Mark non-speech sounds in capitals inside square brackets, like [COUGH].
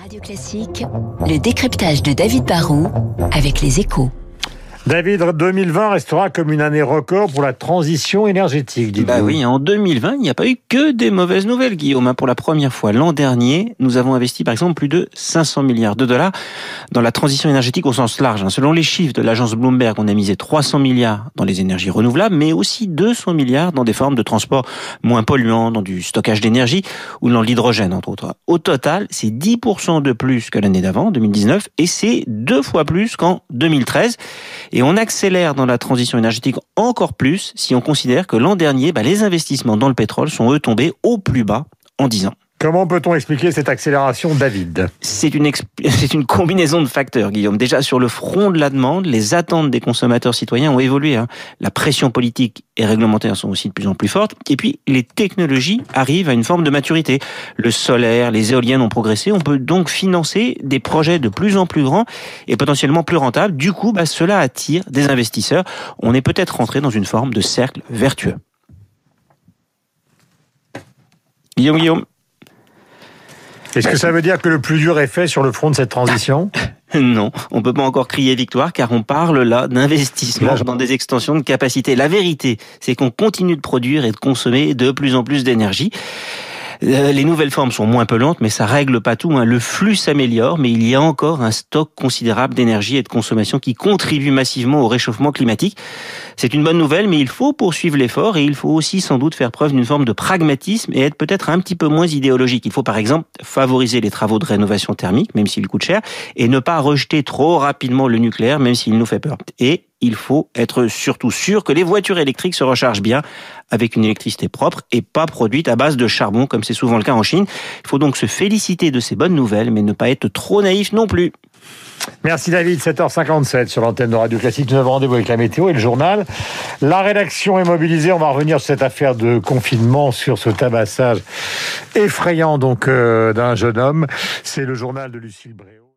Radio Classique, le décryptage de David Barrault avec les échos. David, 2020 restera comme une année record pour la transition énergétique, Bah oui, en 2020, il n'y a pas eu que des mauvaises nouvelles, Guillaume. Pour la première fois l'an dernier, nous avons investi par exemple plus de 500 milliards de dollars dans la transition énergétique au sens large. Hein. Selon les chiffres de l'agence Bloomberg, on a misé 300 milliards dans les énergies renouvelables, mais aussi 200 milliards dans des formes de transport moins polluants, dans du stockage d'énergie ou dans l'hydrogène, entre autres. Au total, c'est 10% de plus que l'année d'avant, 2019, et c'est deux fois plus qu'en 2013. Et on accélère dans la transition énergétique encore plus si on considère que l'an dernier, bah, les investissements dans le pétrole sont eux tombés au plus bas en 10 ans. Comment peut-on expliquer cette accélération, David [LAUGHS] C'est une, combinaison de facteurs, Guillaume. Déjà, sur le front de la demande, les attentes des consommateurs citoyens ont évolué. Hein. La pression politique et réglementaire sont aussi de plus en plus fortes. Et puis, les technologies arrivent à une forme de maturité. Le solaire, les éoliennes ont progressé. On peut donc financer des projets de plus en plus grands et potentiellement plus rentables. Du coup, bah, cela attire des investisseurs. On est peut-être rentré dans une forme de cercle vertueux. Guillaume, Guillaume. Est-ce que ça veut dire que le plus dur est fait sur le front de cette transition [LAUGHS] Non, on peut pas encore crier victoire car on parle là d'investissement dans des extensions de capacité. La vérité, c'est qu'on continue de produire et de consommer de plus en plus d'énergie. Euh, les nouvelles formes sont moins pelantes, mais ça règle pas tout. Hein. Le flux s'améliore, mais il y a encore un stock considérable d'énergie et de consommation qui contribue massivement au réchauffement climatique. C'est une bonne nouvelle, mais il faut poursuivre l'effort et il faut aussi sans doute faire preuve d'une forme de pragmatisme et être peut-être un petit peu moins idéologique. Il faut par exemple favoriser les travaux de rénovation thermique, même s'ils coûtent cher, et ne pas rejeter trop rapidement le nucléaire, même s'il nous fait peur. Et il faut être surtout sûr que les voitures électriques se rechargent bien avec une électricité propre et pas produite à base de charbon comme c'est souvent le cas en Chine. Il faut donc se féliciter de ces bonnes nouvelles mais ne pas être trop naïf non plus. Merci David, 7h57 sur l'antenne de Radio Classique. Nous avons rendez-vous avec la météo et le journal. La rédaction est mobilisée. On va revenir sur cette affaire de confinement, sur ce tabassage effrayant donc euh, d'un jeune homme. C'est le journal de Lucille Bréau.